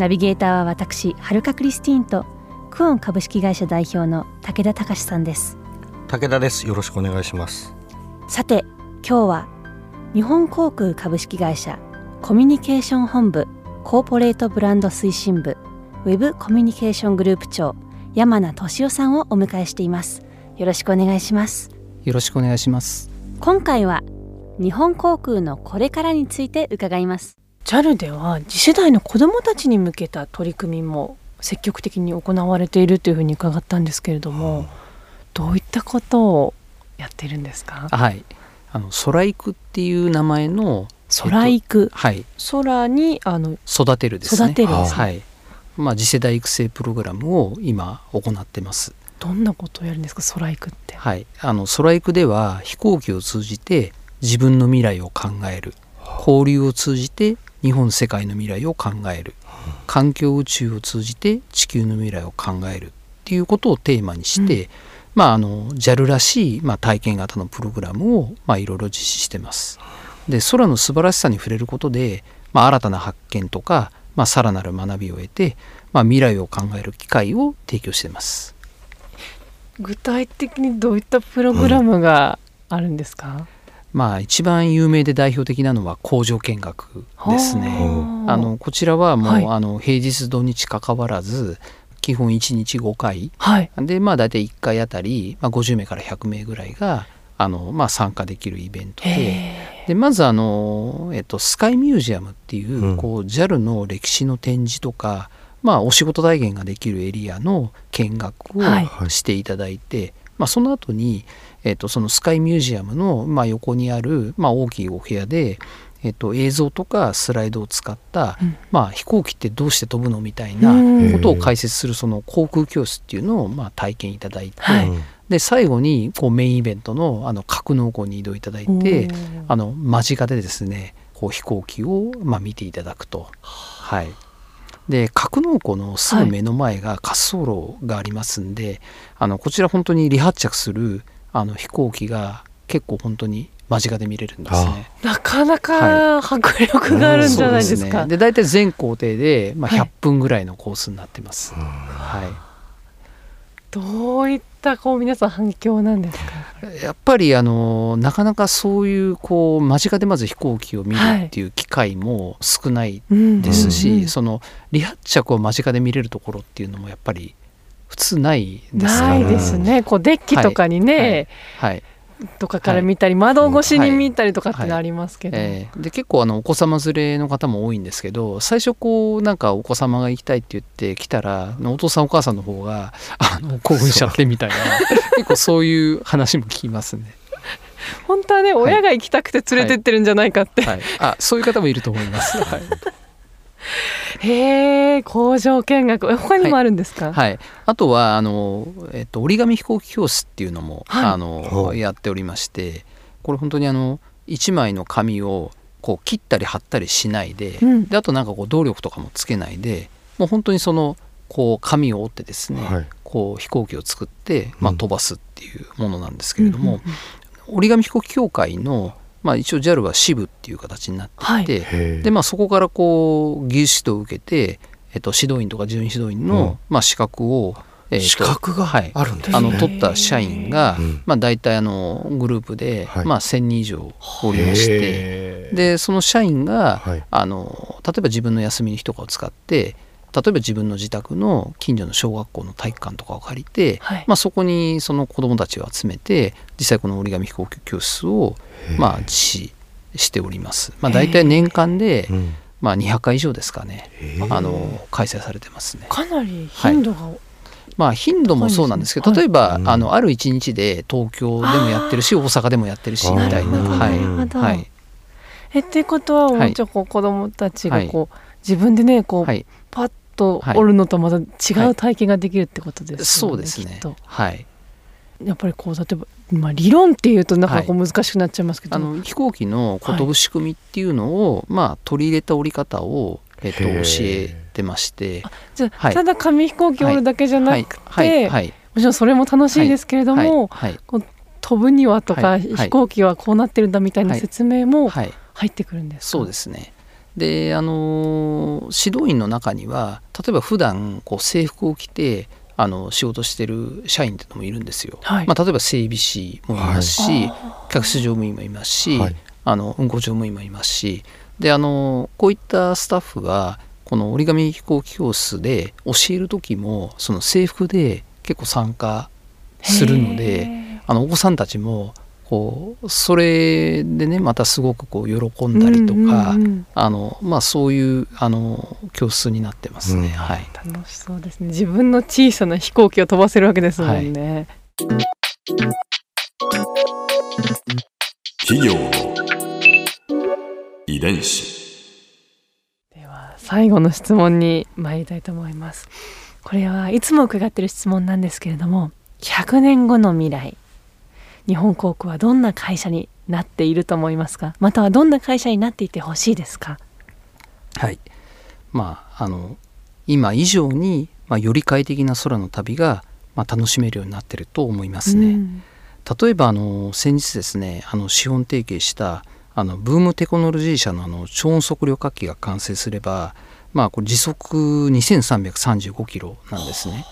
ナビゲーターは私はるかクリスティーンとクオン株式会社代表の武田隆さんです。武田です。よろしくお願いします。さて今日は日本航空株式会社コミュニケーション本部コーポレートブランド推進部ウェブコミュニケーショングループ長山名俊夫さんをお迎えしています。よろしくお願いします。よろしくお願いします。今回は日本航空のこれからについて伺います JAL では次世代の子どもたちに向けた取り組みも積極的に行われているというふうに伺ったんですけれども、どういったことをやってるんですか？はい。あの空育っていう名前の空育、えっとはい。空にあの育てるですね。育てるですね。はい。まあ次世代育成プログラムを今行ってます。どんなことをやるんですか？空育って。はい。あの空育では飛行機を通じて自分の未来を考える。交流を通じて日本世界の未来を考える環境宇宙を通じて地球の未来を考えるっていうことをテーマにして、まあ、あの JAL らしい、まあ、体験型のプログラムを、まあ、いろいろ実施してます。で空の素晴らしさに触れることで、まあ、新たな発見とか、まあ、さらなる学びを得て、まあ、未来を考える機会を提供しています。具体的にどういったプログラムがあるんですか、まあ一番有名で代表的なのは工場見学ですね。はああのこちらはもう、はい。あの平日土日関わらず基本1日5回。はい。でまあ大体1回あたり、まあ、50名から100名ぐらいがあの、まあ、参加できるイベントで。へでまずあの、えっと、スカイミュージアムっていう,、うん。こう JAL の歴史の展示とか、まあ、お仕事体験ができるエリアの見学をはい。していただいて、まあ、その後に、えっと、そのスカイミュージアムの、まあ、横にある、まあ、大きいお部屋で、えっと、映像とかスライドを使った、うん。まあ、飛行機ってどうして飛ぶのみたいなうん。ことを解説するその航空教室っていうのを、まあ、体験いただいて、はい。うんで最後にこうメインイベントのあの格納庫に移動いただいてあの間近でですねこう飛行機を、まあ、見ていただくと。はいで格納庫のすぐ目の前が滑走路がありますんで、あのこちら本当に離発着するあの飛行機が結構本当に間近で見れるんですね。なかなか迫力があるんじゃないですか。ね、で大体全行程で、まあ、はい100分ぐらいのコースになってます。はいどういったこう皆さん反響なんですか？やっぱりあのなかなかそういうこう間近でまず飛行機を見るっていう機会も少ないうんですし、うん。うん。その離発着を間近で見れるところっていうのもやっぱり普通ないですからないですね。こうデッキとかにね、はいとかから見たり、窓越しに見たりとかってありますけど。えーで結構あのお子様連れの方も多いんですけど最初こうなんかお子様が行きたいって言って来たらお父さんお母さんの方があの興奮しちゃってみたいな。結構そういう話も聞きますね。本当はね、親が行きたくて連れてってるんじゃないかって。はい、あそういう方もいると思います。は いへえ、工場見学、え他にもあるんですか？はい、あとはあの、えっと、折り紙飛行機教室っていうのも、はい。あほのう。やっておりましてこれ本当にあの1枚の紙をこう切ったり貼ったりしないで,、うん。であとなんかこう動力とかもつけないでもう本当にそのこう紙を折ってですね、はい。こう飛行機を作って、まあ、うん。飛ばすっていうものなんですけれども、うんうん折り紙飛行機協会の、まあ、一応 JAL は支部っていう形になっていて、へえでまあそこからこう技術指導を受けて、えっと、指導員とか準指導員の、うん。まあ、資格を、えっと資格がはい。あるんですね。あの取った社員が、うん。まあ、大体あのグループで、はい。まあ、1,000人以上おりましてでその社員が、はい。あの例えば自分の休みの日とかを使って例えば自分の自宅の近所の小学校の体育館とかを借りて、はい。まあ、そこにその子どもたちを集めて実際この折り紙飛行機教室を、まあ、実施しております。まあ、大体年間で、うんまあ、200回以上ですかね。あの開催されてますね。かなり頻度が、まあ、頻度もそうなんですけど、例えば、うんあのある一日で東京でもやってるし大阪でもやってるしみたいな。はい。はい。えってことはもうちょっ子供たちがこう、自分でねこう、はい。パッと折るのとまた違う体験ができるってことですよね、そうですね。はい。やっぱりこう例えば、まあ、理論っていうとなんかこう難しくなっちゃいますけど、あの飛行機の飛ぶ仕組みっていうのを、まあ、取り入れた折り方を、えっと、教えてまして。じゃあ、はい。ただ紙飛行機折るだけじゃなはいくて、はい。はい。もちろんそれも楽しいですけれども、はい。飛ぶにはとか、はい。はい。飛行機はこうなってるんだみたいな説明もはい。入ってくるんですか、そうですね。であの指導員の中には例えば普段こう制服を着てあの仕事してる社員ってのもいるんですよ、はい。まあ、例えば整備士もいますし、あ客室乗務員もいますし、はい。あの運行乗務員もいますし。であのこういったスタッフがこの折り紙飛行機教室で教える時もその制服で結構参加するのへでー。あのお子さんたちもこうそれでねまたすごくこう喜んだりとか、うんうんうん。あのまあ、そういうあの教室になってますね。うん。はい、楽しそうですね。自分の小さな飛行機を飛ばせるわけですもんね、企業。の遺伝子。では最後の質問に参りたいと思います。これはいつも伺っている質問なんですけれども100年後の未来日本航空はどんな会社になっていると思いますか？またはどんな会社になっていてほしいですか？はい。まあ、あの今以上に、まあ、より快適な空の旅が、まあ、楽しめるようになってると思いますね。うん。例えばあの先日ですねあの資本提携したあのブームテクノロジー社のあの超音速旅客機が完成すれば、まあ、これ時速2335キロなんですね。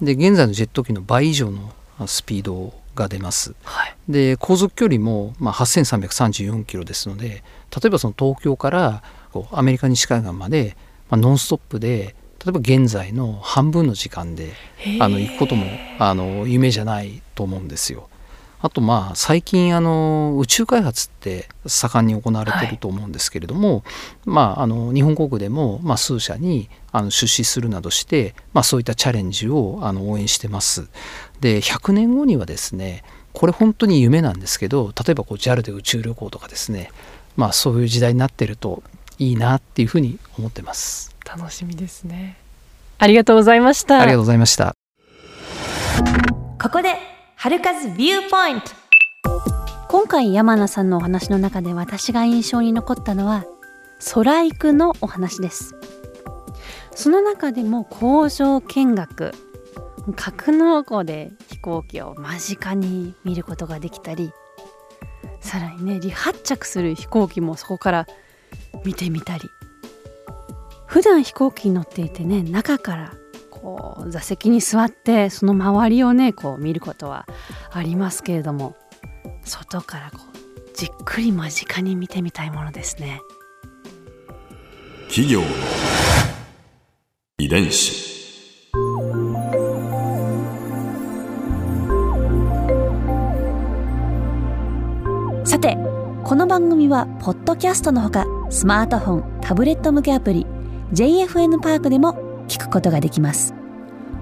で現在のジェット機の倍以上のスピードが出ます。はいで航続距離も、まあ、8334キロですので例えばその東京からこうアメリカ西海岸まで、まあ、ノンストップで例えば現在の半分の時間であの行くこともあの夢じゃないと思うんですよ。あとまあ最近あの宇宙開発って盛んに行われていると思うんですけれども、まあ、あの日本国でもまあ数社にあの出資するなどして、まあ、そういったチャレンジをあの応援してます。で100年後にはですねこれ本当に夢なんですけど例えばこう JAL で宇宙旅行とかですね、まあ、そういう時代になってるといいなっていうふうに思ってます。楽しみですねありがとうございましたありがとうございました。ここで春風ビューポイント今回山名さんのお話の中で私が印象に残ったのは空行くのお話です。その中でも工場見学格納庫で飛行機を間近に見ることができたりさらにね離発着する飛行機もそこから見てみたり。普段飛行機に乗っていてね中からこう座席に座ってその周りをねこう見ることはありますけれども外からこうじっくり間近に見てみたいものですね。企業の遺伝子。さてこの番組はポッドキャストのほかスマートフォンタブレット向けアプリ JFN パークでも聞くことができます